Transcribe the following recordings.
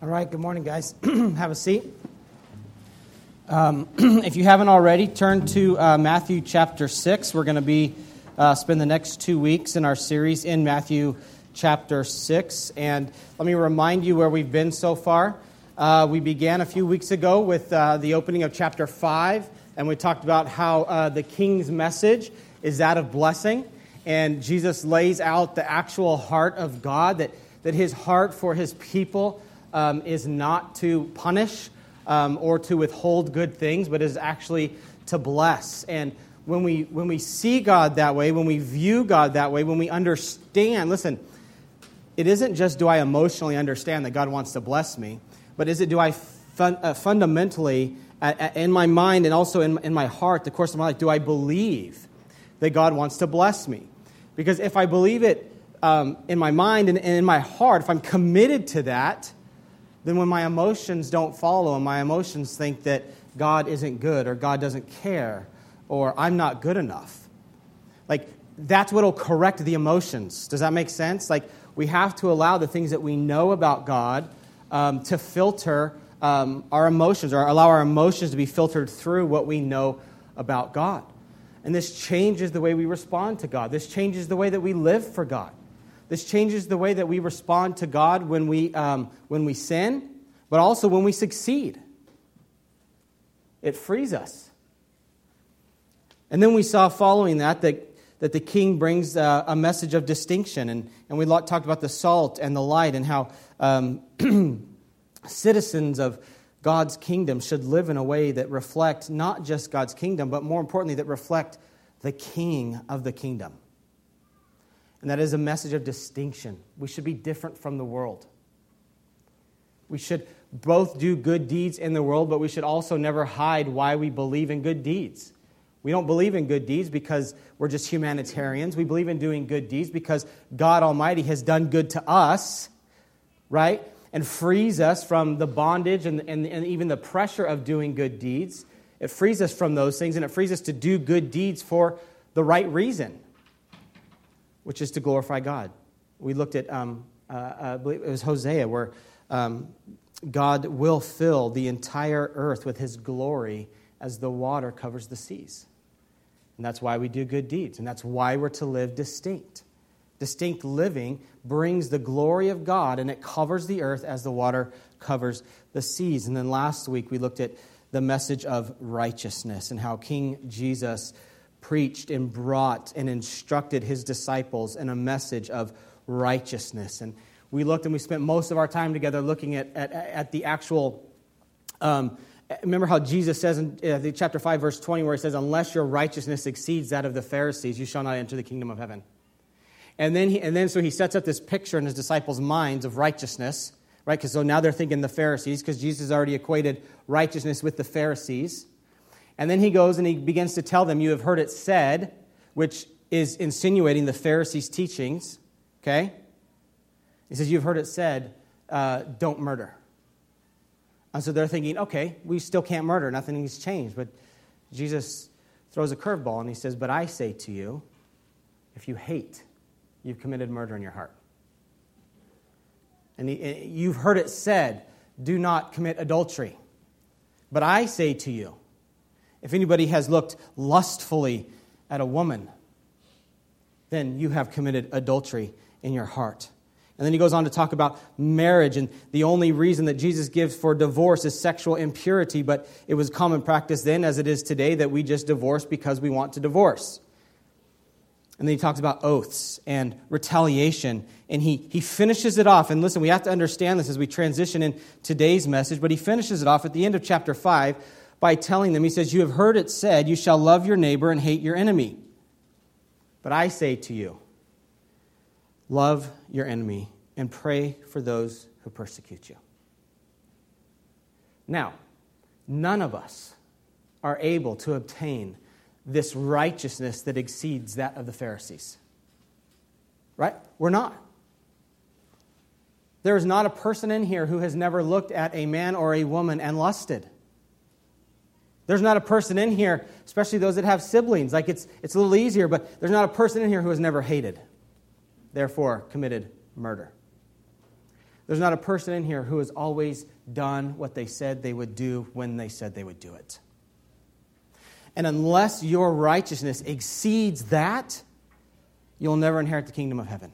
All right, good morning, guys. Have a seat. Um, if you haven't already, turn to uh, Matthew chapter 6. We're going to be uh, spend the next two weeks in our series in Matthew chapter 6. And let me remind you where we've been so far. Uh, we began a few weeks ago with uh, the opening of chapter 5, and we talked about how uh, the king's message is that of blessing. And Jesus lays out the actual heart of God, that, that his heart for his people um, is not to punish um, or to withhold good things, but is actually to bless. And when we, when we see God that way, when we view God that way, when we understand, listen, it isn't just do I emotionally understand that God wants to bless me, but is it do I fun, uh, fundamentally, in my mind and also in, in my heart, the course of my life, do I believe that God wants to bless me? Because if I believe it um, in my mind and, and in my heart, if I'm committed to that, then when my emotions don't follow and my emotions think that God isn't good or God doesn't care or I'm not good enough, like that's what will correct the emotions. Does that make sense? Like we have to allow the things that we know about God um, to filter um, our emotions or allow our emotions to be filtered through what we know about God. And this changes the way we respond to God. This changes the way that we live for God. This changes the way that we respond to God when we, um, when we sin, but also when we succeed. It frees us. And then we saw following that that, that the king brings uh, a message of distinction. And, and we talked about the salt and the light and how um, citizens of God's kingdom should live in a way that reflect not just God's kingdom, but more importantly, that reflect the king of the kingdom. And that is a message of distinction. We should be different from the world. We should both do good deeds in the world, but we should also never hide why we believe in good deeds. We don't believe in good deeds because we're just humanitarians. We believe in doing good deeds because God Almighty has done good to us, right? And frees us from the bondage and, and, and even the pressure of doing good deeds. It frees us from those things and it frees us to do good deeds for the right reason which is to glorify God. We looked at, um, uh, I believe it was Hosea, where um, God will fill the entire earth with his glory as the water covers the seas. And that's why we do good deeds, and that's why we're to live distinct. Distinct living brings the glory of God, and it covers the earth as the water covers the seas. And then last week we looked at the message of righteousness and how King Jesus preached and brought and instructed his disciples in a message of righteousness. And we looked and we spent most of our time together looking at, at, at the actual um, remember how Jesus says in uh, chapter 5, verse 20, where he says, Unless your righteousness exceeds that of the Pharisees, you shall not enter the kingdom of heaven. And then, he, and then so he sets up this picture in his disciples' minds of righteousness, right? Because so now they're thinking the Pharisees, because Jesus already equated righteousness with the Pharisees. And then he goes and he begins to tell them, You have heard it said, which is insinuating the Pharisees' teachings, okay? He says, You've heard it said, uh, don't murder. And so they're thinking, okay, we still can't murder. Nothing has changed. But Jesus throws a curveball and he says, But I say to you, if you hate, you've committed murder in your heart. And he, you've heard it said, do not commit adultery. But I say to you, if anybody has looked lustfully at a woman, then you have committed adultery in your heart. And then he goes on to talk about marriage, and the only reason that Jesus gives for divorce is sexual impurity, but it was common practice then, as it is today, that we just divorce because we want to divorce. And then he talks about oaths and retaliation, and he, he finishes it off. And listen, we have to understand this as we transition in today's message, but he finishes it off at the end of chapter 5 by telling them, he says, You have heard it said, You shall love your neighbor and hate your enemy. But I say to you, Love your enemy and pray for those who persecute you. Now, none of us are able to obtain this righteousness that exceeds that of the Pharisees. Right? We're not. There is not a person in here who has never looked at a man or a woman and lusted. There's not a person in here, especially those that have siblings, like it's, it's a little easier, but there's not a person in here who has never hated therefore committed murder. There's not a person in here who has always done what they said they would do when they said they would do it. And unless your righteousness exceeds that, you'll never inherit the kingdom of heaven.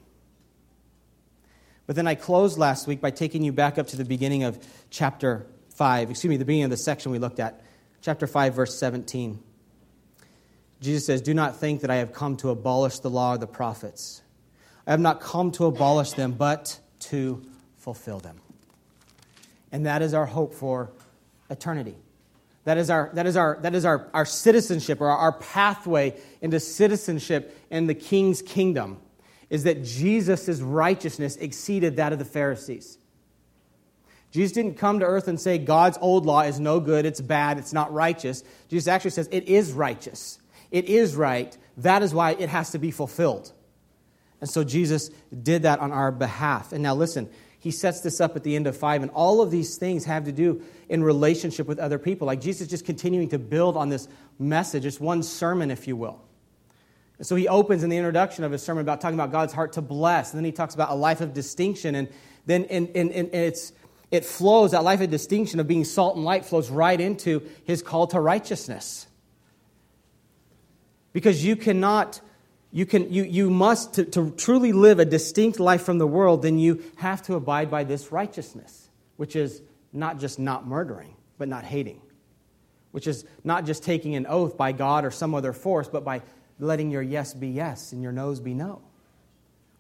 But then I closed last week by taking you back up to the beginning of chapter 5, excuse me, the beginning of the section we looked at, chapter 5, verse 17. Jesus says, Do not think that I have come to abolish the law or the prophets. I have not come to abolish them, but to fulfill them. And that is our hope for eternity. That is our, that is our, that is our, our citizenship or our pathway into citizenship in the king's kingdom is that Jesus' righteousness exceeded that of the Pharisees. Jesus didn't come to earth and say God's old law is no good, it's bad, it's not righteous. Jesus actually says it is righteous, it is right. That is why it has to be fulfilled. And so Jesus did that on our behalf. And now listen, he sets this up at the end of five, and all of these things have to do in relationship with other people. Like Jesus just continuing to build on this message, it's one sermon, if you will. And so he opens in the introduction of his sermon about talking about God's heart to bless, and then he talks about a life of distinction, and then and, and, and it's it flows, that life of distinction of being salt and light flows right into his call to righteousness. Because you cannot you, can, you, you must, to, to truly live a distinct life from the world, then you have to abide by this righteousness, which is not just not murdering, but not hating, which is not just taking an oath by God or some other force, but by letting your yes be yes and your no's be no,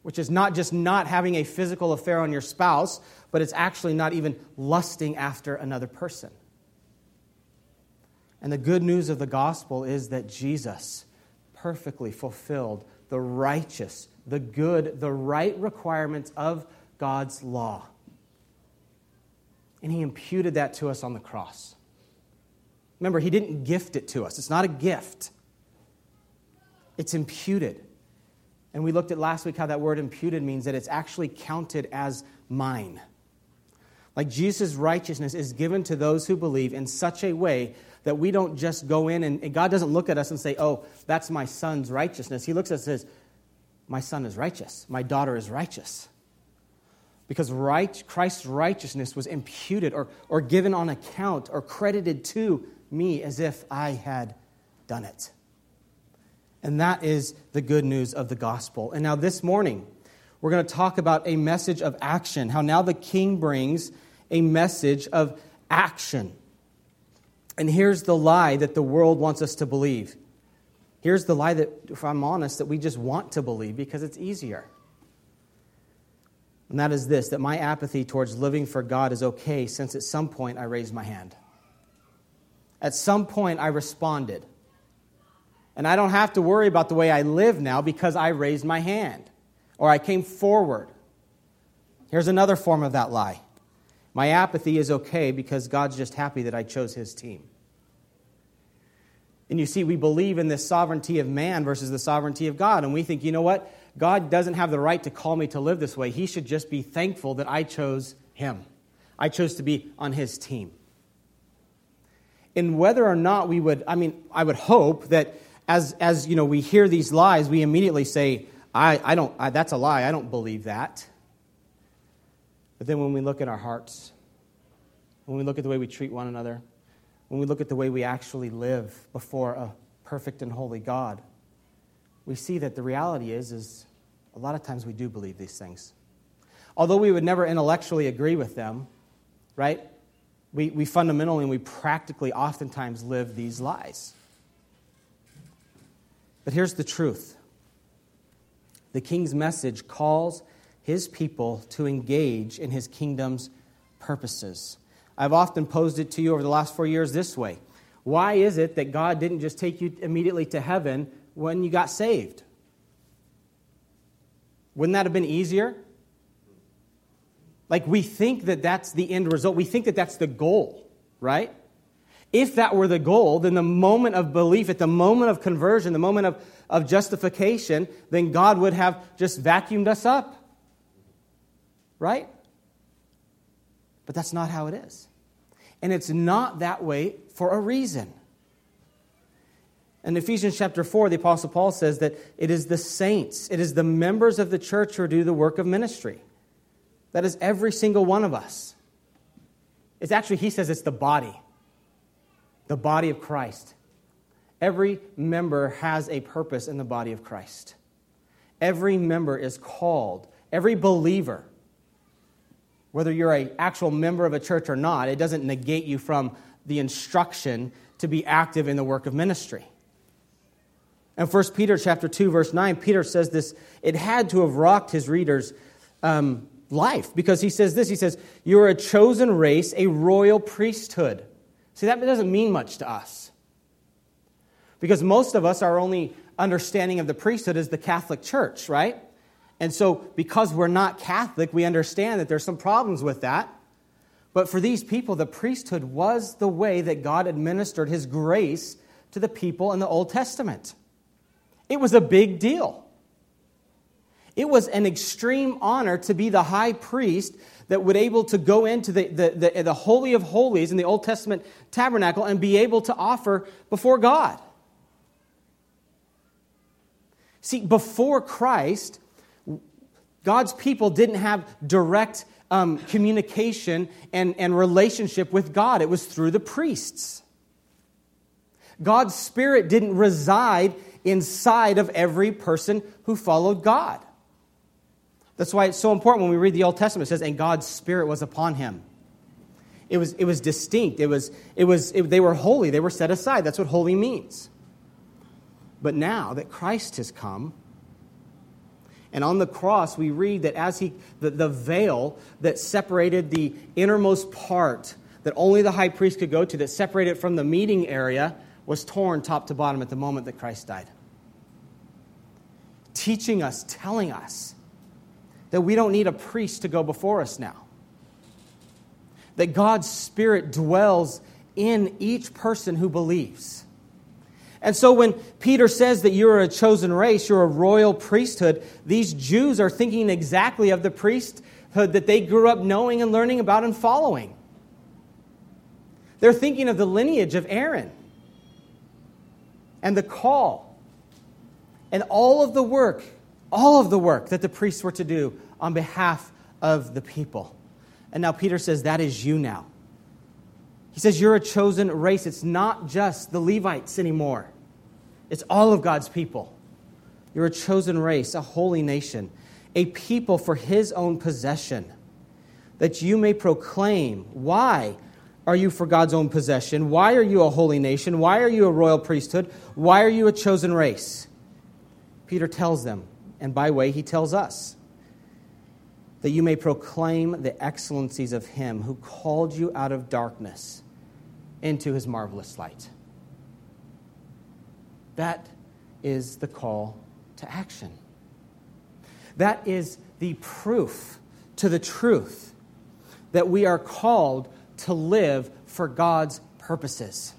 which is not just not having a physical affair on your spouse, but it's actually not even lusting after another person. And the good news of the gospel is that Jesus perfectly fulfilled the righteous, the good, the right requirements of God's law. And he imputed that to us on the cross. Remember, he didn't gift it to us, it's not a gift, it's imputed. And we looked at last week how that word imputed means that it's actually counted as mine. Like Jesus' righteousness is given to those who believe in such a way that we don't just go in and, and God doesn't look at us and say, oh, that's my son's righteousness. He looks at us and says, my son is righteous, my daughter is righteous. Because right, Christ's righteousness was imputed or, or given on account or credited to me as if I had done it. And that is the good news of the gospel. And now, this morning, we're going to talk about a message of action. How now the king brings a message of action. And here's the lie that the world wants us to believe. Here's the lie that, if I'm honest, that we just want to believe because it's easier. And that is this that my apathy towards living for God is okay since at some point I raised my hand. At some point, I responded. And I don't have to worry about the way I live now because I raised my hand or I came forward. Here's another form of that lie my apathy is okay because God's just happy that I chose his team. And you see, we believe in this sovereignty of man versus the sovereignty of God. And we think, you know what? God doesn't have the right to call me to live this way. He should just be thankful that I chose him. I chose to be on his team. And whether or not we would, I mean, I would hope that as, as you know, we hear these lies, we immediately say, I, I don't, I, that's a lie. I don't believe that. But then when we look at our hearts, when we look at the way we treat one another, when we look at the way we actually live before a perfect and holy God, we see that the reality is, is a lot of times we do believe these things. Although we would never intellectually agree with them, right? We, we fundamentally and we practically oftentimes live these lies. But here's the truth the king's message calls his people to engage in his kingdom's purposes. I've often posed it to you over the last four years this way Why is it that God didn't just take you immediately to heaven when you got saved? Wouldn't that have been easier? Like, we think that that's the end result. We think that that's the goal, right? If that were the goal, then the moment of belief, at the moment of conversion, the moment of, of justification, then God would have just vacuumed us up, right? But that's not how it is. And it's not that way for a reason. In Ephesians chapter 4, the Apostle Paul says that it is the saints, it is the members of the church who do the work of ministry. That is every single one of us. It's actually, he says it's the body, the body of Christ. Every member has a purpose in the body of Christ. Every member is called, every believer, whether you're an actual member of a church or not, it doesn't negate you from the instruction to be active in the work of ministry. In 1 Peter chapter 2, verse 9, Peter says this, it had to have rocked his readers' um, life because he says this, he says, You're a chosen race, a royal priesthood. See, that doesn't mean much to us. Because most of us, our only understanding of the priesthood is the Catholic Church, right? And so, because we're not Catholic, we understand that there's some problems with that. But for these people, the priesthood was the way that God administered his grace to the people in the Old Testament. It was a big deal. It was an extreme honor to be the high priest that would able to go into the, the, the, the, Holy of Holies in the Old Testament tabernacle and be able to offer before God. See, before Christ, God's people didn't have direct um, communication and, and relationship with God, it was through the priests. God's Spirit didn't reside inside of every person who followed God. That's why it's so important when we read the Old Testament. It says, and God's Spirit was upon him. It was, it was distinct. It was, it was, it, they were holy. They were set aside. That's what holy means. But now that Christ has come, and on the cross, we read that as he, the, the veil that separated the innermost part that only the high priest could go to, that separated from the meeting area, was torn top to bottom at the moment that Christ died. Teaching us, telling us that we don't need a priest to go before us now. That God's Spirit dwells in each person who believes. And so when Peter says that you're a chosen race, you're a royal priesthood, these Jews are thinking exactly of the priesthood that they grew up knowing and learning about and following. They're thinking of the lineage of Aaron and the call and all of the work, all of the work that the priests were to do on behalf of the people. And now Peter says, That is you now. He says, You're a chosen race. It's not just the Levites anymore, it's all of God's people. You're a chosen race, a holy nation, a people for his own possession, that you may proclaim. Why? are you for God's own possession? Why are you a holy nation? Why are you a royal priesthood? Why are you a chosen race? Peter tells them, and by way, he tells us that you may proclaim the excellencies of him who called you out of darkness into his marvelous light. That is the call to action. That is the proof to the truth that we are called to live for God's purposes.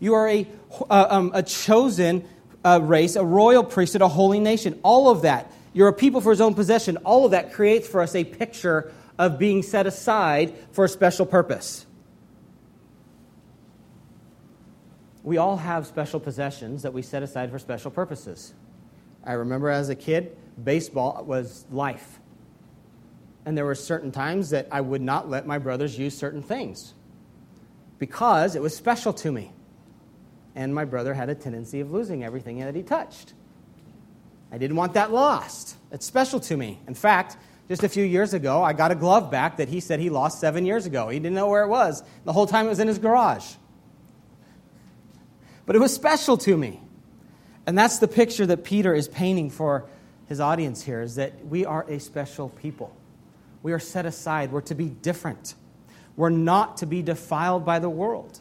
You are a, uh, um, a chosen uh, race, a royal priesthood, a holy nation. All of that. You're a people for his own possession. All of that creates for us a picture of being set aside for a special purpose. We all have special possessions that we set aside for special purposes. I remember as a kid, baseball was life. And there were certain times that I would not let my brothers use certain things because it was special to me. And my brother had a tendency of losing everything that he touched. I didn't want that lost. It's special to me. In fact, just a few years ago, I got a glove back that he said he lost seven years ago. He didn't know where it was. The whole time it was in his garage. But it was special to me. And that's the picture that Peter is painting for his audience here is that we are a special people. We are set aside. We're to be different. We're not to be defiled by the world.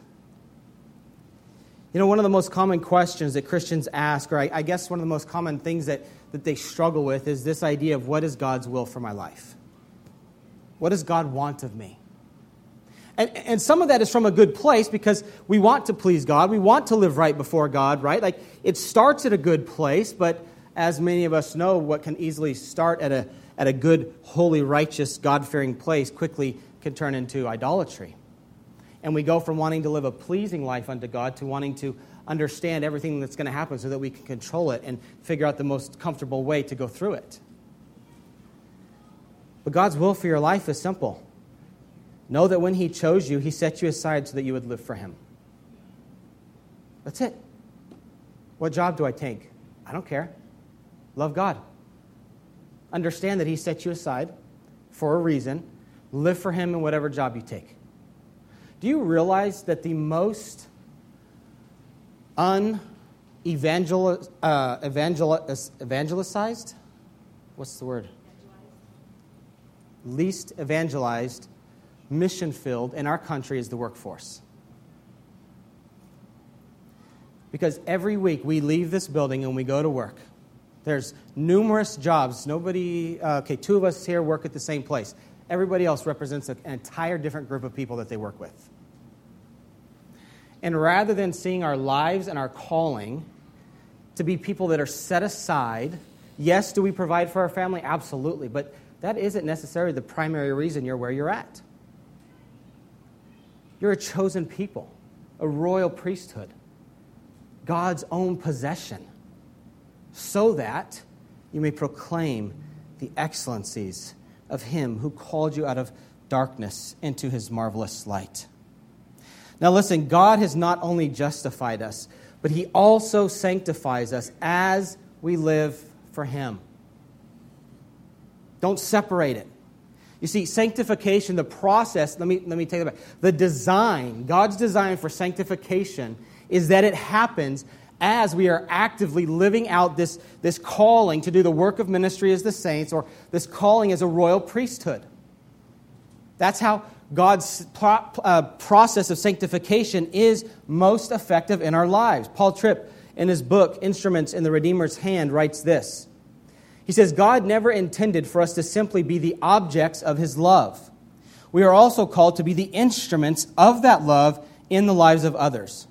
You know, one of the most common questions that Christians ask, or I, I, guess one of the most common things that, that they struggle with, is this idea of what is God's will for my life? What does God want of me? And, and some of that is from a good place because we want to please God. We want to live right before God, right? Like it starts at a good place, but as many of us know, what can easily start at a, at a good, holy, righteous, God fearing place quickly can turn into idolatry. And we go from wanting to live a pleasing life unto God to wanting to understand everything that's going to happen so that we can control it and figure out the most comfortable way to go through it. But God's will for your life is simple. Know that when He chose you, He set you aside so that you would live for Him. That's it. What job do I take? I don't care. Love God. Understand that He set you aside for a reason. Live for Him in whatever job you take. Do you realize that the most unevangel uh, evangelized? What's the word? Least evangelized, mission filled in our country is the workforce. Because every week we leave this building and we go to work. There's numerous jobs. Nobody, uh, okay, two of us here work at the same place. Everybody else represents an entire different group of people that they work with. And rather than seeing our lives and our calling to be people that are set aside, yes, do we provide for our family? Absolutely. But that isn't necessarily the primary reason you're where you're at. You're a chosen people, a royal priesthood, God's own possession, so that you may proclaim the excellencies of Him who called you out of darkness into His marvelous light. Now, listen, God has not only justified us, but He also sanctifies us as we live for Him. Don't separate it. You see, sanctification, the process, let me, let me take it back. The design, God's design for sanctification is that it happens as we are actively living out this, this calling to do the work of ministry as the saints, or this calling as a royal priesthood. That's how God's uh, process of sanctification is most effective in our lives. Paul Tripp, in his book, Instruments in the Redeemer's Hand, writes this. He says, God never intended for us to simply be the objects of his love. We are also called to be the instruments of that love in the lives of others.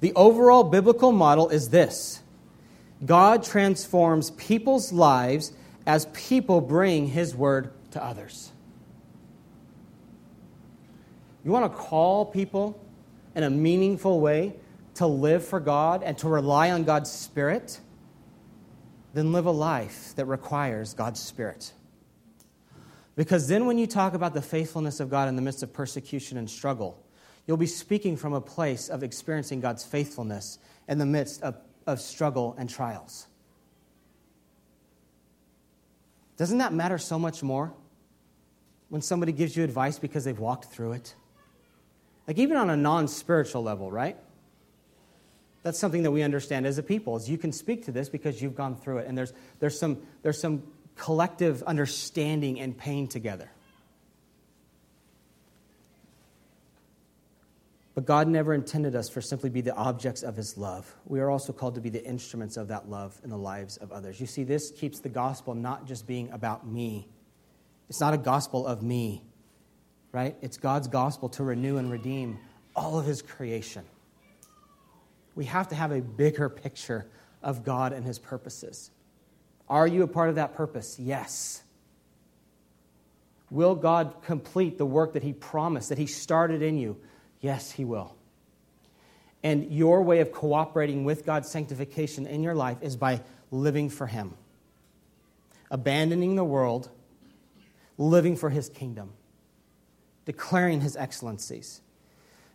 The overall biblical model is this God transforms people's lives as people bring his word to others. You want to call people in a meaningful way to live for God and to rely on God's Spirit? Then live a life that requires God's Spirit. Because then, when you talk about the faithfulness of God in the midst of persecution and struggle, you'll be speaking from a place of experiencing God's faithfulness in the midst of, of struggle and trials. Doesn't that matter so much more when somebody gives you advice because they've walked through it? Like, even on a non spiritual level, right? That's something that we understand as a people, is you can speak to this because you've gone through it, and there's, there's, some, there's some collective understanding and pain together. But God never intended us for simply be the objects of his love. We are also called to be the instruments of that love in the lives of others. You see, this keeps the gospel not just being about me. It's not a gospel of me, right? It's God's gospel to renew and redeem all of his creation. We have to have a bigger picture of God and his purposes. Are you a part of that purpose? Yes. Will God complete the work that he promised, that he started in you? Yes, He will. And your way of cooperating with God's sanctification in your life is by living for Him, abandoning the world, living for His kingdom, declaring His excellencies.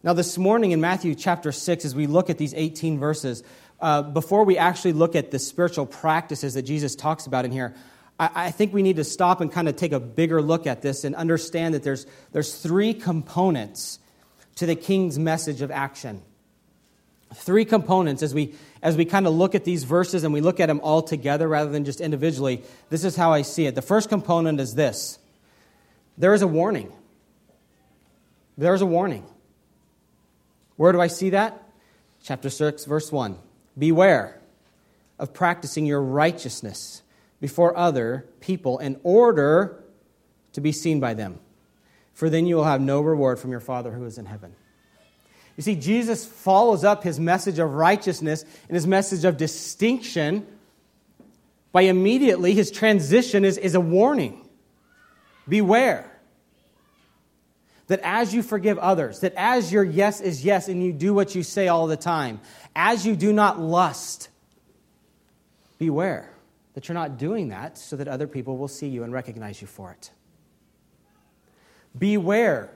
Now, this morning in Matthew chapter 6, as we look at these 18 verses, uh, before we actually look at the spiritual practices that Jesus talks about in here, I, I think we need to stop and kind of take a bigger look at this and understand that there's, there's three components to the king's message of action. Three components as we, as we kind of look at these verses and we look at them all together rather than just individually. This is how I see it. The first component is this there is a warning. There's a warning. Where do I see that? Chapter 6, verse 1. Beware of practicing your righteousness before other people in order to be seen by them for then you will have no reward from your Father who is in heaven. You see, Jesus follows up his message of righteousness and his message of distinction by immediately, his transition is, is a warning. Beware that as you forgive others, that as your yes is yes and you do what you say all the time, as you do not lust, beware that you're not doing that so that other people will see you and recognize you for it. Beware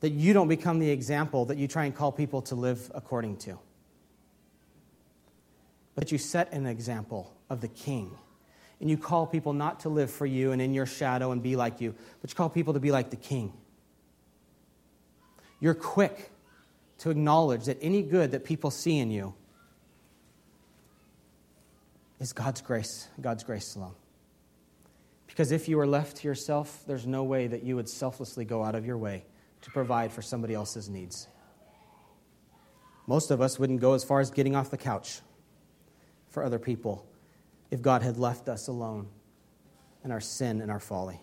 that you don't become the example that you try and call people to live according to. But you set an example of the king. And you call people not to live for you and in your shadow and be like you, but you call people to be like the king. You're quick to acknowledge that any good that people see in you is God's grace, God's grace alone. Because if you were left to yourself, there's no way that you would selflessly go out of your way to provide for somebody else's needs. Most of us wouldn't go as far as getting off the couch for other people if God had left us alone in our sin and our folly.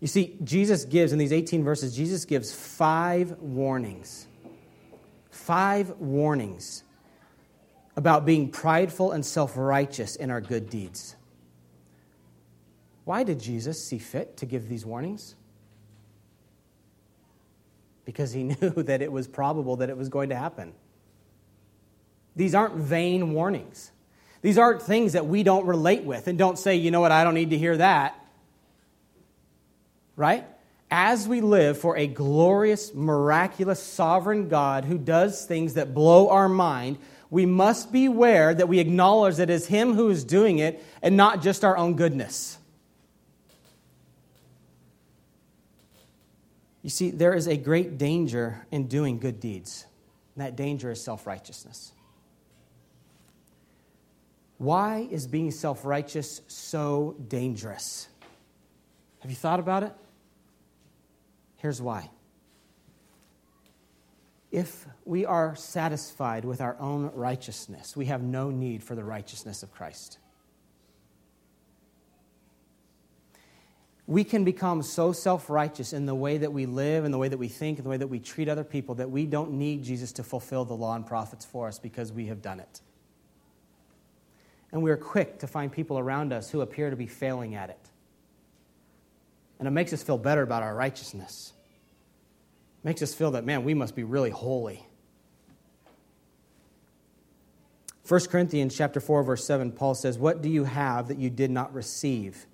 You see, Jesus gives, in these 18 verses, Jesus gives five warnings. Five warnings about being prideful and self righteous in our good deeds. Why did Jesus see fit to give these warnings? Because he knew that it was probable that it was going to happen. These aren't vain warnings. These aren't things that we don't relate with and don't say, you know what, I don't need to hear that. Right? As we live for a glorious, miraculous, sovereign God who does things that blow our mind, we must beware that we acknowledge that it is Him who is doing it and not just our own goodness. You see, there is a great danger in doing good deeds, and that danger is self righteousness. Why is being self righteous so dangerous? Have you thought about it? Here's why. If we are satisfied with our own righteousness, we have no need for the righteousness of Christ. we can become so self righteous in the way that we live, in the way that we think, in the way that we treat other people, that we don't need Jesus to fulfill the law and prophets for us because we have done it. And we are quick to find people around us who appear to be failing at it. And it makes us feel better about our righteousness. It makes us feel that, man, we must be really holy. 1 Corinthians chapter 4, verse 7, Paul says, What do you have that you did not receive?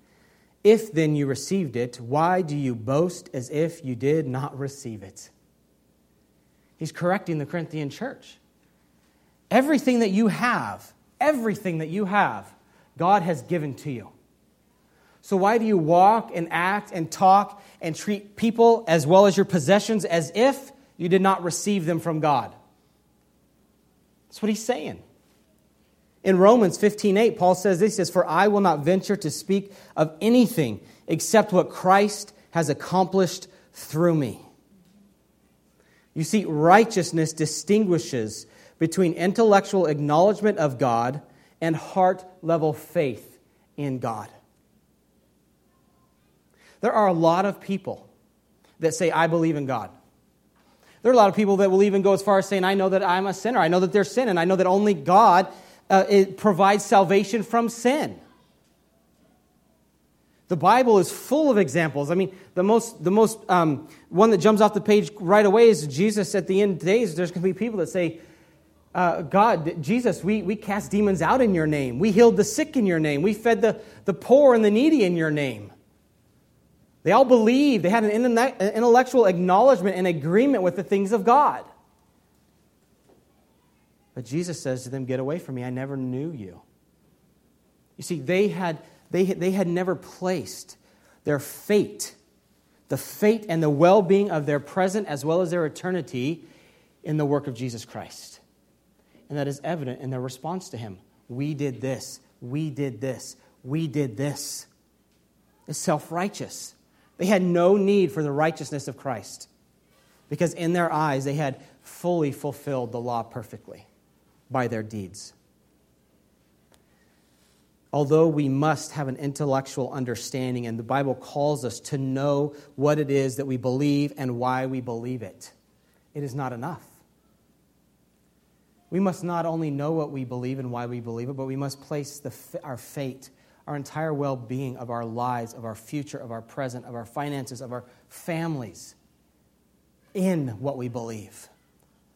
If then you received it, why do you boast as if you did not receive it? He's correcting the Corinthian church. Everything that you have, everything that you have, God has given to you. So why do you walk and act and talk and treat people as well as your possessions as if you did not receive them from God? That's what he's saying. In Romans 15:8, Paul says this, he says, "For I will not venture to speak of anything except what Christ has accomplished through me." You see, righteousness distinguishes between intellectual acknowledgement of God and heart level faith in God. There are a lot of people that say, I believe in God. There are a lot of people that will even go as far as saying, I know that I'm a sinner. I know that there's sin, and I know that only God uh, provides salvation from sin. The Bible is full of examples. I mean, the most, the most um, one that jumps off the page right away is Jesus at the end of days. There's going to be people that say, uh, God, Jesus, we, we cast demons out in your name. We healed the sick in your name. We fed the, the poor and the needy in your name. They all believed. They had an intellectual acknowledgement and agreement with the things of God. But Jesus says to them, Get away from me. I never knew you. You see, they had they, they had never placed their fate, the fate and the well being of their present as well as their eternity, in the work of Jesus Christ. And that is evident in their response to Him. We did this, we did this, we did this. It's self righteous. They had no need for the righteousness of Christ because in their eyes they had fully fulfilled the law perfectly by their deeds although we must have an intellectual understanding, and the Bible calls us to know what it is that we believe and why we believe it, it is not enough. We must not only know what we believe and why we believe it, but we must place the, our fate, our entire well being of our lives, of our future, of our present, of our finances, of our families in what we believe.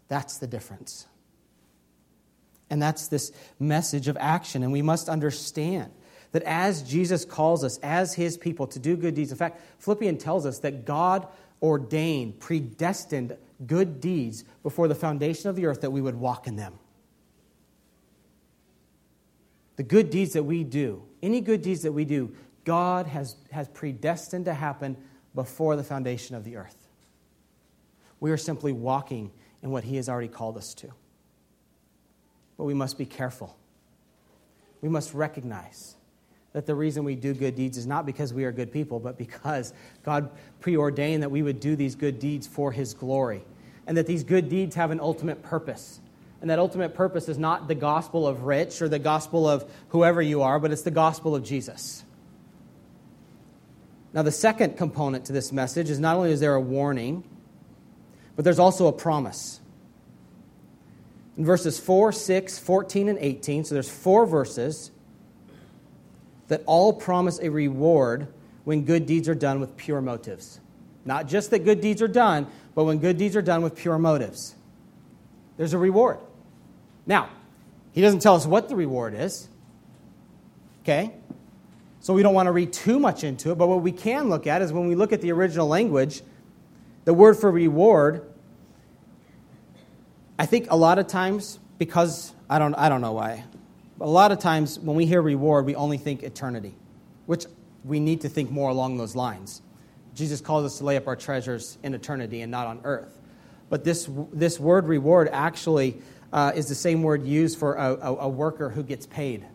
That's the difference. And that's this message of action. And we must understand that as Jesus calls us, as his people, to do good deeds, in fact, Philippians tells us that God ordained, predestined good deeds before the foundation of the earth that we would walk in them. The good deeds that we do, any good deeds that we do, God has, has predestined to happen before the foundation of the earth. We are simply walking in what he has already called us to. But we must be careful. We must recognize that the reason we do good deeds is not because we are good people, but because God preordained that we would do these good deeds for His glory. And that these good deeds have an ultimate purpose. And that ultimate purpose is not the gospel of rich or the gospel of whoever you are, but it's the gospel of Jesus. Now, the second component to this message is not only is there a warning, but there's also a promise in verses 4, 6, 14, and 18. So there's four verses that all promise a reward when good deeds are done with pure motives. Not just that good deeds are done, but when good deeds are done with pure motives. There's a reward. Now, he doesn't tell us what the reward is. Okay? So we don't want to read too much into it, but what we can look at is when we look at the original language, the word for reward I think a lot of times, because I don't, I don't know why, a lot of times when we hear reward, we only think eternity, which we need to think more along those lines. Jesus calls us to lay up our treasures in eternity and not on earth. But this, this word reward actually uh, is the same word used for a, a, a worker who gets paid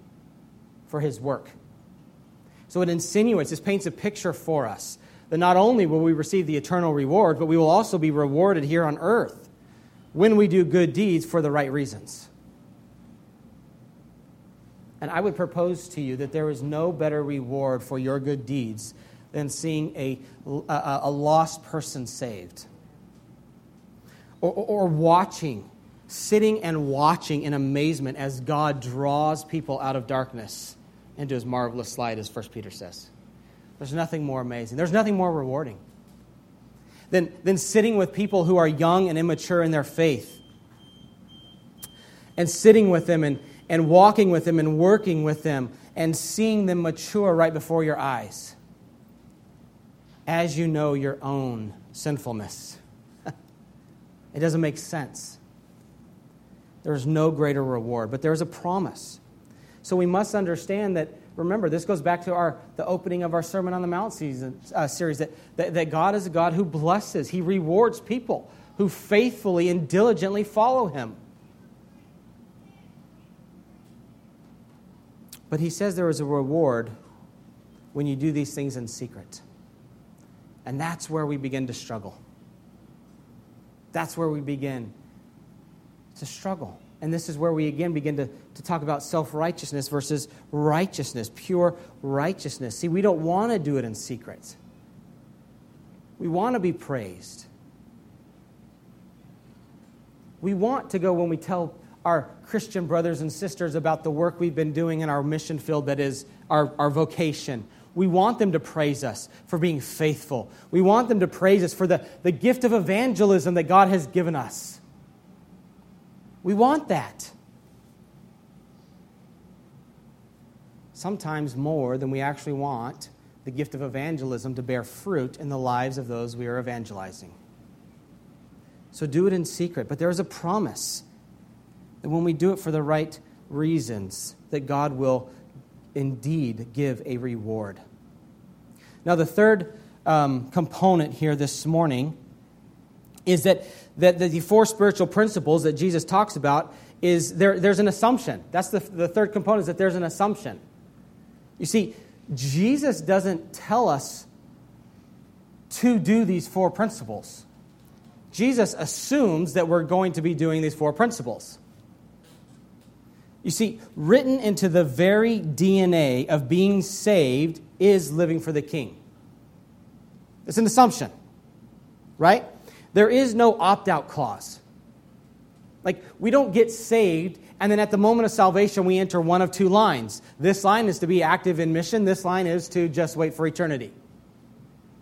for his work. So it insinuates, this paints a picture for us that not only will we receive the eternal reward, but we will also be rewarded here on earth when we do good deeds for the right reasons. And I would propose to you that there is no better reward for your good deeds than seeing a, a, a lost person saved. Or, or, watching, sitting and watching in amazement as God draws people out of darkness into his marvelous light, as 1 Peter says. There's nothing more amazing, there's nothing more rewarding than, than sitting with people who are young and immature in their faith and sitting with them and, and walking with them and working with them and seeing them mature right before your eyes as you know your own sinfulness. it doesn't make sense. There's no greater reward, but there's a promise. So we must understand that remember, this goes back to our, the opening of our Sermon on the Mount season, uh, series that, that, that God is a God who blesses, He rewards people who faithfully and diligently follow Him. But He says there is a reward when you do these things in secret. And that's where we begin to struggle. That's where we begin to struggle. And this is where we again begin to, to talk about self righteousness versus righteousness, pure righteousness. See, we don't want to do it in secret, we want to be praised. We want to go when we tell our Christian brothers and sisters about the work we've been doing in our mission field that is our, our vocation. We want them to praise us for being faithful. We want them to praise us for the, the gift of evangelism that God has given us. We want that. Sometimes more than we actually want the gift of evangelism to bear fruit in the lives of those we are evangelizing. So do it in secret. But there is a promise that when we do it for the right reasons, that God will indeed give a reward. Now, the third um, component here this morning is that, that the four spiritual principles that Jesus talks about is there, there's an assumption. That's the, the third component is that there's an assumption. You see, Jesus doesn't tell us to do these four principles. Jesus assumes that we're going to be doing these four principles. You see, written into the very DNA of being saved is living for the king. It's an assumption, right? There is no opt out clause. Like, we don't get saved, and then at the moment of salvation, we enter one of two lines. This line is to be active in mission, this line is to just wait for eternity.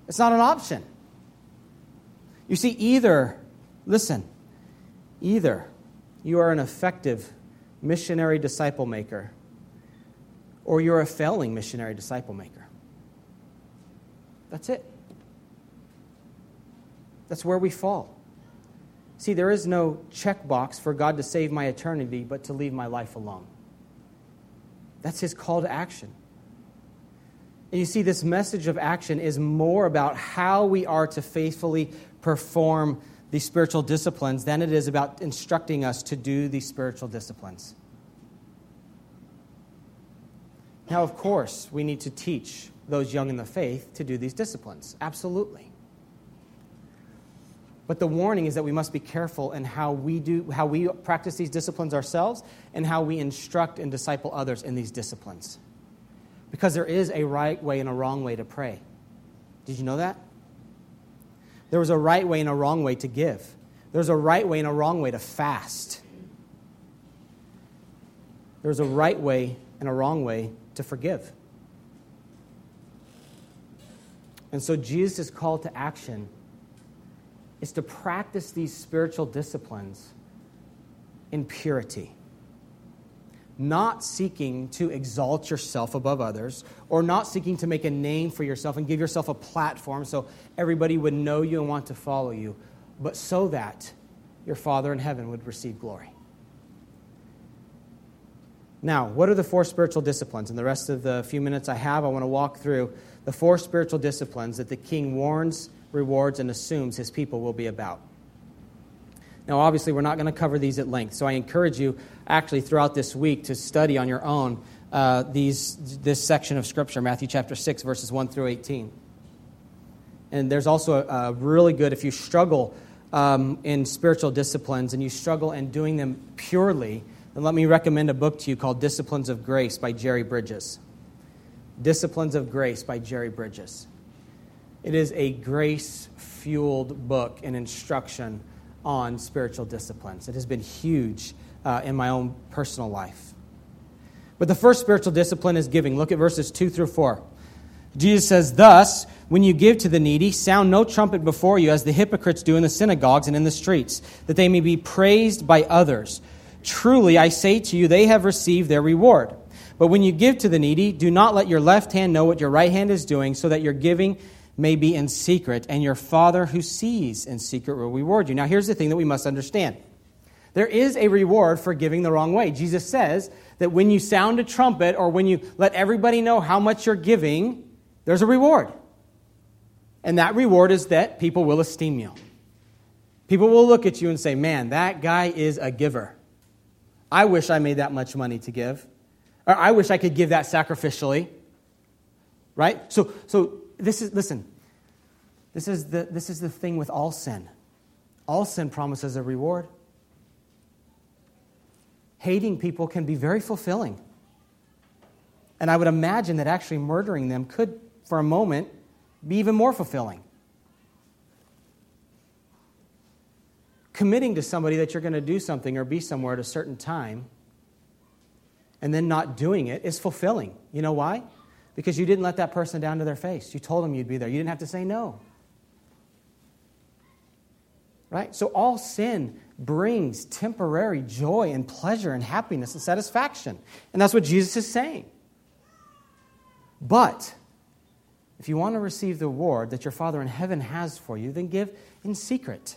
It's not an option. You see, either, listen, either you are an effective missionary disciple maker or you're a failing missionary disciple maker. That's it. That's where we fall. See, there is no checkbox for God to save my eternity, but to leave my life alone. That's his call to action. And you see, this message of action is more about how we are to faithfully perform these spiritual disciplines than it is about instructing us to do these spiritual disciplines. Now, of course, we need to teach those young in the faith to do these disciplines. Absolutely. But the warning is that we must be careful in how we do how we practice these disciplines ourselves and how we instruct and disciple others in these disciplines. Because there is a right way and a wrong way to pray. Did you know that? There was a right way and a wrong way to give. There's a right way and a wrong way to fast. There's a right way and a wrong way to forgive. And so Jesus' call to action is to practice these spiritual disciplines in purity not seeking to exalt yourself above others, or not seeking to make a name for yourself and give yourself a platform so everybody would know you and want to follow you, but so that your Father in heaven would receive glory. Now, what are the four spiritual disciplines? In the rest of the few minutes I have, I want to walk through the four spiritual disciplines that the king warns, rewards, and assumes his people will be about. Now, obviously, we're not going to cover these at length, so I encourage you actually throughout this week to study on your own uh, these, this section of Scripture, Matthew chapter 6, verses 1 through 18. And there's also a, a really good, if you struggle um, in spiritual disciplines and you struggle in doing them purely, then let me recommend a book to you called Disciplines of Grace by Jerry Bridges. Disciplines of Grace by Jerry Bridges. It is a grace fueled book and instruction on spiritual disciplines. It has been huge uh, in my own personal life. But the first spiritual discipline is giving. Look at verses 2 through 4. Jesus says, Thus, when you give to the needy, sound no trumpet before you, as the hypocrites do in the synagogues and in the streets, that they may be praised by others. Truly, I say to you, they have received their reward. But when you give to the needy, do not let your left hand know what your right hand is doing, so that your giving may be in secret, and your Father who sees in secret will reward you. Now, here's the thing that we must understand there is a reward for giving the wrong way. Jesus says that when you sound a trumpet or when you let everybody know how much you're giving, there's a reward. And that reward is that people will esteem you. People will look at you and say, Man, that guy is a giver. I wish I made that much money to give. Or I wish I could give that sacrificially. Right? So, so this is, listen, this is, the, this is the thing with all sin. all sin promises a reward. Hating people can be very fulfilling. And I would imagine that actually murdering them could, for a moment, be even more fulfilling. Committing to somebody that you're going to do something or be somewhere at a certain time and then not doing it is fulfilling. You know why? Because you didn't let that person down to their face. You told them you'd be there. You didn't have to say no. Right? So all sin brings temporary joy and pleasure and happiness and satisfaction. And that's what Jesus is saying. But if you want to receive the reward that your Father in heaven has for you, then give in secret.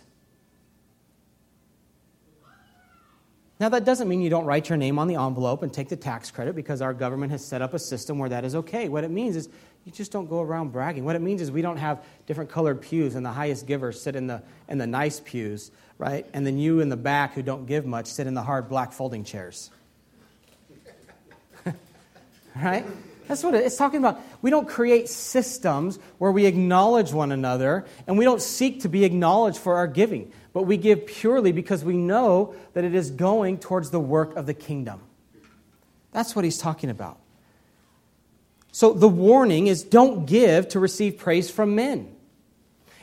Now, that doesn't mean you don't write your name on the envelope and take the tax credit because our government has set up a system where that is okay. What it means is you just don't go around bragging. What it means is we don't have different colored pews and the highest givers sit in the, in the nice pews, right? And then you in the back who don't give much sit in the hard black folding chairs. right? That's what it's talking about. We don't create systems where we acknowledge one another and we don't seek to be acknowledged for our giving, but we give purely because we know that it is going towards the work of the kingdom. That's what he's talking about. So the warning is don't give to receive praise from men.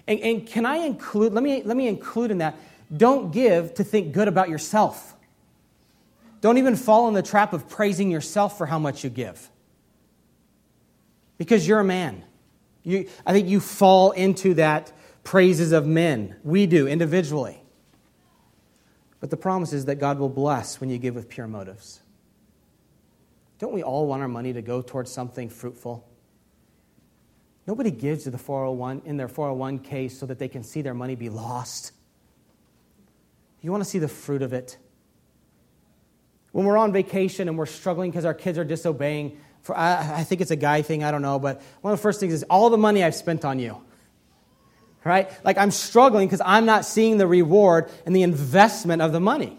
And, and can I include, let me, let me include in that, don't give to think good about yourself. Don't even fall in the trap of praising yourself for how much you give because you're a man. You, I think you fall into that praises of men. We do individually. But the promise is that God will bless when you give with pure motives. Don't we all want our money to go towards something fruitful? Nobody gives to the 401 in their 401k so that they can see their money be lost. You want to see the fruit of it. When we're on vacation and we're struggling because our kids are disobeying, for, I, I think it's a guy thing, I don't know, but one of the first things is all the money I've spent on you. Right? Like I'm struggling because I'm not seeing the reward and the investment of the money.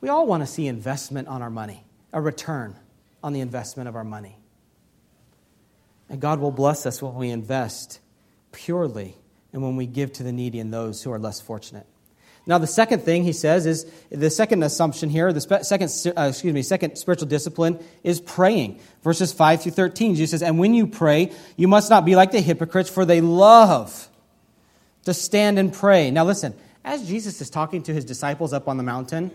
We all want to see investment on our money, a return on the investment of our money. And God will bless us when we invest purely and when we give to the needy and those who are less fortunate. Now, the second thing he says is the second assumption here, the spe- second, uh, excuse me, second spiritual discipline is praying. Verses 5 through 13, Jesus says, And when you pray, you must not be like the hypocrites, for they love to stand and pray. Now, listen, as Jesus is talking to his disciples up on the mountain,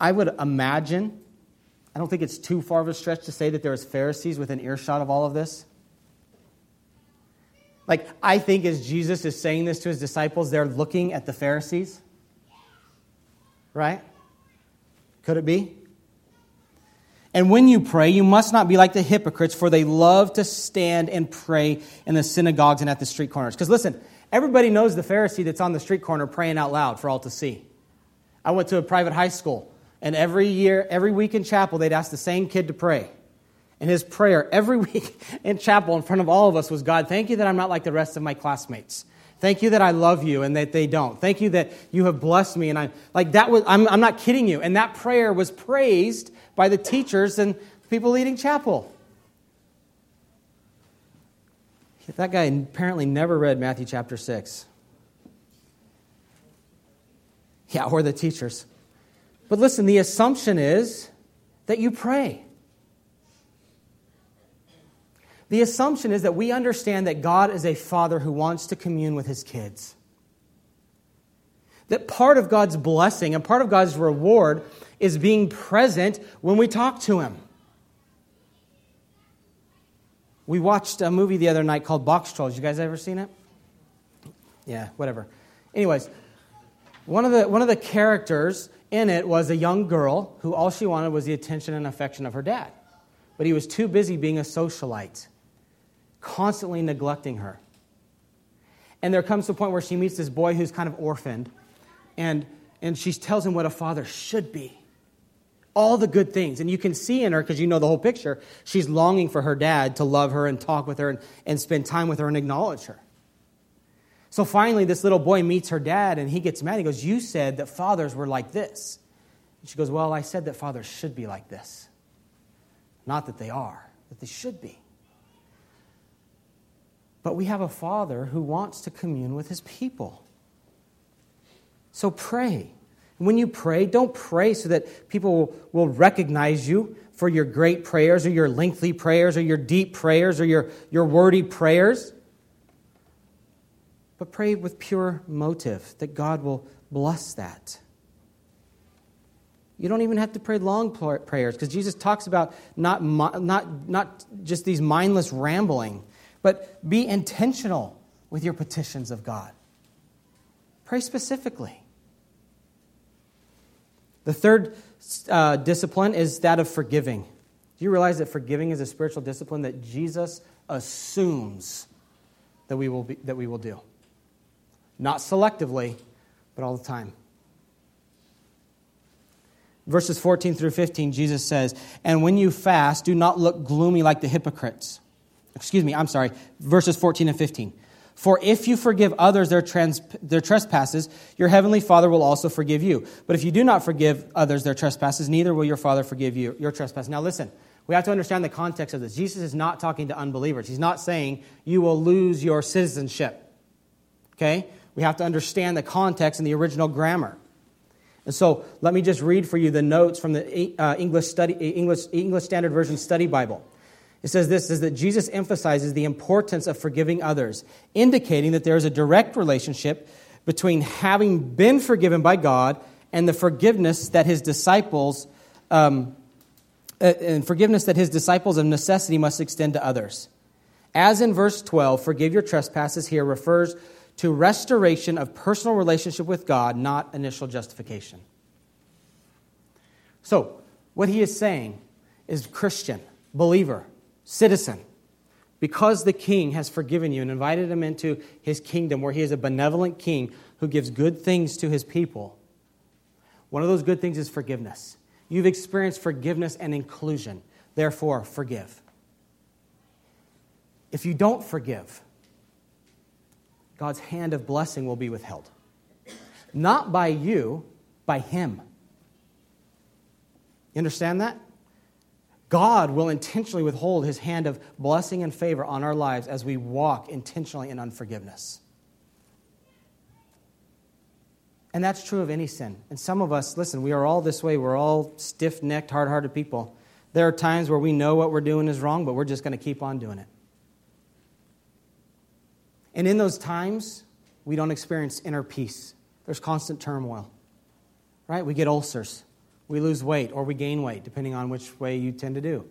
I would imagine, I don't think it's too far of a stretch to say that there was Pharisees within earshot of all of this. Like, I think as Jesus is saying this to his disciples, they're looking at the Pharisees. Right? Could it be? And when you pray, you must not be like the hypocrites, for they love to stand and pray in the synagogues and at the street corners. Because listen, everybody knows the Pharisee that's on the street corner praying out loud for all to see. I went to a private high school, and every year, every week in chapel, they'd ask the same kid to pray. And his prayer every week in chapel in front of all of us was God, thank you that I'm not like the rest of my classmates. Thank you that I love you and that they don't. Thank you that you have blessed me. And I'm like that was I'm, I'm not kidding you. And that prayer was praised by the teachers and people leading chapel. That guy apparently never read Matthew chapter 6. Yeah, or the teachers. But listen, the assumption is that you pray. The assumption is that we understand that God is a father who wants to commune with his kids. That part of God's blessing and part of God's reward is being present when we talk to him. We watched a movie the other night called Boxtrolls. You guys ever seen it? Yeah, whatever. Anyways, one of the, one of the characters in it was a young girl who all she wanted was the attention and affection of her dad. But he was too busy being a socialite constantly neglecting her. And there comes a point where she meets this boy who's kind of orphaned, and, and she tells him what a father should be. All the good things. And you can see in her, because you know the whole picture, she's longing for her dad to love her and talk with her and, and spend time with her and acknowledge her. So finally, this little boy meets her dad, and he gets mad. He goes, You said that fathers were like this. And she goes, Well, I said that fathers should be like this. Not that they are, that they should be. But we have a Father who wants to commune with his people. So pray. When you pray, don't pray so that people will, will recognize you for your great prayers or your lengthy prayers or your deep prayers or your, your wordy prayers. But pray with pure motive that God will bless that. You don't even have to pray long prayers because Jesus talks about not, not, not just these mindless rambling, but be intentional with your petitions of God. Pray specifically. The third uh, discipline is that of forgiving. Do you realize that forgiving is a spiritual discipline that Jesus assumes that we will, be, that we will do? Not selectively, but all the time. Verses 14 through 15, Jesus says, And when you fast, do not look gloomy like the hypocrites. Excuse me, I'm sorry. Verses 14 and 15. For if you forgive others their, trans, their trespasses, your heavenly Father will also forgive you. But if you do not forgive others their trespasses, neither will your Father forgive you your trespass. Now listen, we have to understand the context of this. Jesus is not talking to unbelievers. He's not saying you will lose your citizenship. Okay? We have to understand the context and the original grammar. And so let me just read for you the notes from the uh, English, study, English, English Standard Version Study Bible. It says this is that Jesus emphasizes the importance of forgiving others, indicating that there is a direct relationship between having been forgiven by God and the forgiveness that his disciples um, uh, and forgiveness that his disciples of necessity must extend to others. As in verse 12, forgive your trespasses here refers to restoration of personal relationship with God, not initial justification. So, what he is saying is Christian, believer, citizen, because the king has forgiven you and invited him into his kingdom where he is a benevolent king who gives good things to his people, one of those good things is forgiveness. You've experienced forgiveness and inclusion. Therefore, forgive. If you don't forgive, God's hand of blessing will be withheld. Not by you, by Him. You understand that? God will intentionally withhold his hand of blessing and favor on our lives as we walk intentionally in unforgiveness. And that's true of any sin. And some of us, listen, we are all this way. We're all stiff necked, hard hearted people. There are times where we know what we're doing is wrong, but we're just going to keep on doing it. And in those times, we don't experience inner peace. There's constant turmoil, right? We get ulcers we lose weight or we gain weight, depending on which way you tend to do.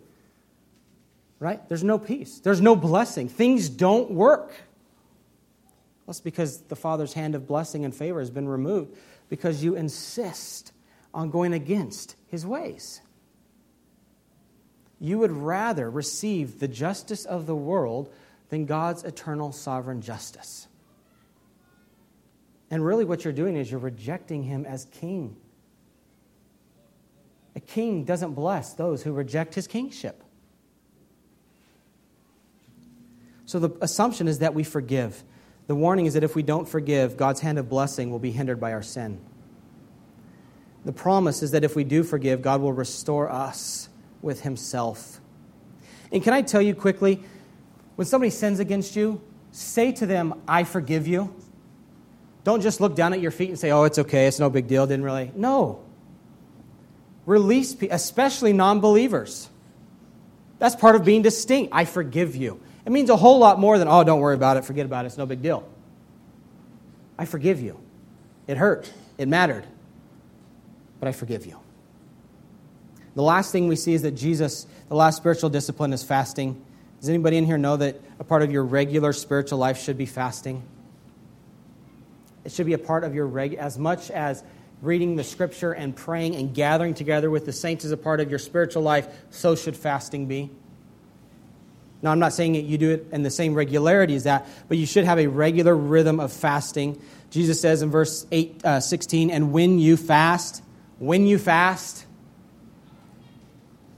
Right? There's no peace, there's no blessing. Things don't work. That's because the Father's hand of blessing and favor has been removed because you insist on going against his ways. You would rather receive the justice of the world than God's eternal sovereign justice. And really, what you're doing is you're rejecting him as king. A king doesn't bless those who reject his kingship. So the assumption is that we forgive. The warning is that if we don't forgive, God's hand of blessing will be hindered by our sin. The promise is that if we do forgive, God will restore us with himself. And can I tell you quickly, when somebody sins against you, say to them, I forgive you. Don't just look down at your feet and say, oh, it's okay, it's no big deal, didn't really. No. Release especially non believers. That's part of being distinct. I forgive you. It means a whole lot more than, oh, don't worry about it, forget about it, it's no big deal. I forgive you. It hurt, it mattered, but I forgive you. The last thing we see is that Jesus, the last spiritual discipline is fasting. Does anybody in here know that a part of your regular spiritual life should be fasting? It should be a part of your reg as much as reading the scripture and praying and gathering together with the saints is a part of your spiritual life, so should fasting be. Now, I'm not saying that you do it in the same regularity as that, but you should have a regular rhythm of fasting. Jesus says in verse 8, uh, 16, and when you fast, when you fast,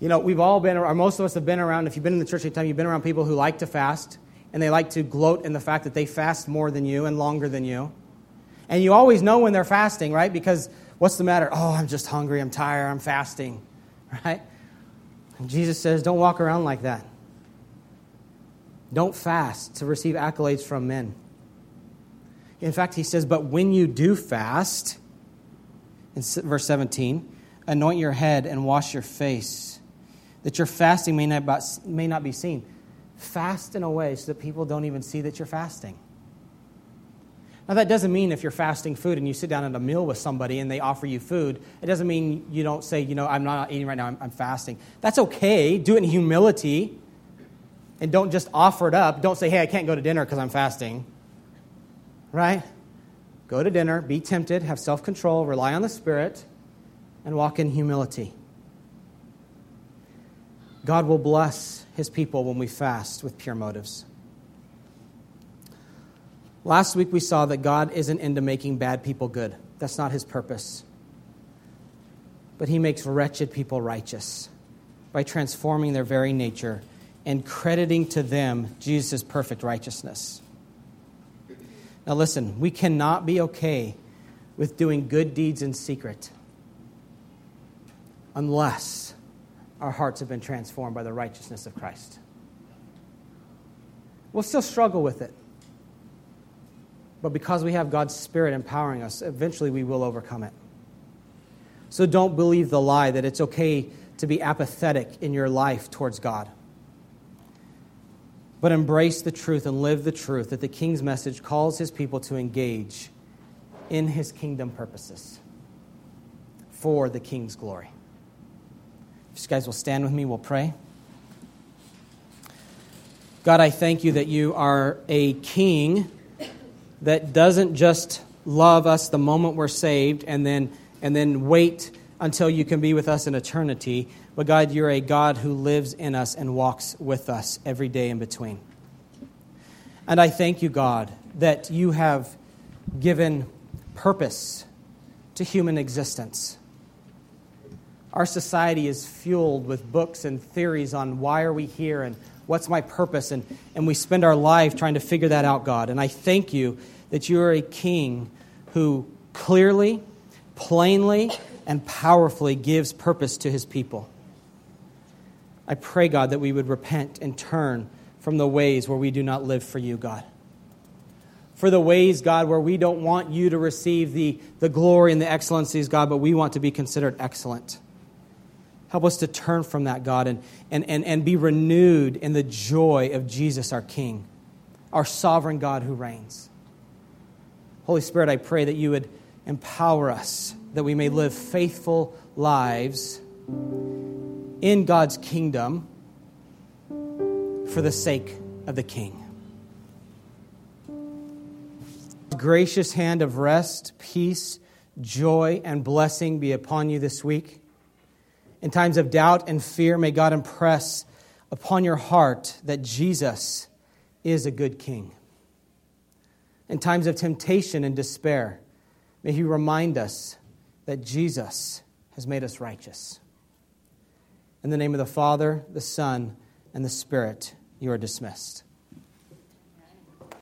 you know, we've all been, or most of us have been around, if you've been in the church any time, you've been around people who like to fast, and they like to gloat in the fact that they fast more than you and longer than you. And you always know when they're fasting, right? Because what's the matter? Oh, I'm just hungry, I'm tired, I'm fasting, right? And Jesus says, don't walk around like that. Don't fast to receive accolades from men. In fact, he says, but when you do fast, in verse 17, anoint your head and wash your face, that your fasting may not, may not be seen. Fast in a way so that people don't even see that you're fasting. Now, that doesn't mean if you're fasting food and you sit down at a meal with somebody and they offer you food, it doesn't mean you don't say, you know, I'm not eating right now, I'm, I'm fasting. That's okay. Do it in humility and don't just offer it up. Don't say, hey, I can't go to dinner because I'm fasting. Right? Go to dinner, be tempted, have self control, rely on the Spirit, and walk in humility. God will bless his people when we fast with pure motives. Last week we saw that God isn't into making bad people good. That's not his purpose. But he makes wretched people righteous by transforming their very nature and crediting to them Jesus' perfect righteousness. Now, listen, we cannot be okay with doing good deeds in secret unless our hearts have been transformed by the righteousness of Christ. We'll still struggle with it. But because we have God's Spirit empowering us, eventually we will overcome it. So don't believe the lie that it's okay to be apathetic in your life towards God. But embrace the truth and live the truth that the King's message calls his people to engage in his kingdom purposes for the King's glory. If you guys will stand with me, we'll pray. God, I thank you that you are a king that doesn't just love us the moment we're saved and then, and then wait until you can be with us in eternity. But God, you're a God who lives in us and walks with us every day in between. And I thank you, God, that you have given purpose to human existence. Our society is fueled with books and theories on why are we here and what's my purpose, and, and we spend our life trying to figure that out, God. And I thank you that you are a king who clearly, plainly, and powerfully gives purpose to his people. I pray, God, that we would repent and turn from the ways where we do not live for you, God. For the ways, God, where we don't want you to receive the, the glory and the excellencies, God, but we want to be considered excellent. Help us to turn from that, God, and, and, and, and be renewed in the joy of Jesus, our King, our sovereign God who reigns. Holy Spirit, I pray that you would empower us, that we may live faithful lives in God's kingdom for the sake of the King. Gracious hand of rest, peace, joy, and blessing be upon you this week. In times of doubt and fear, may God impress upon your heart that Jesus is a good king. In times of temptation and despair, may He remind us that Jesus has made us righteous. In the name of the Father, the Son, and the Spirit, you are dismissed.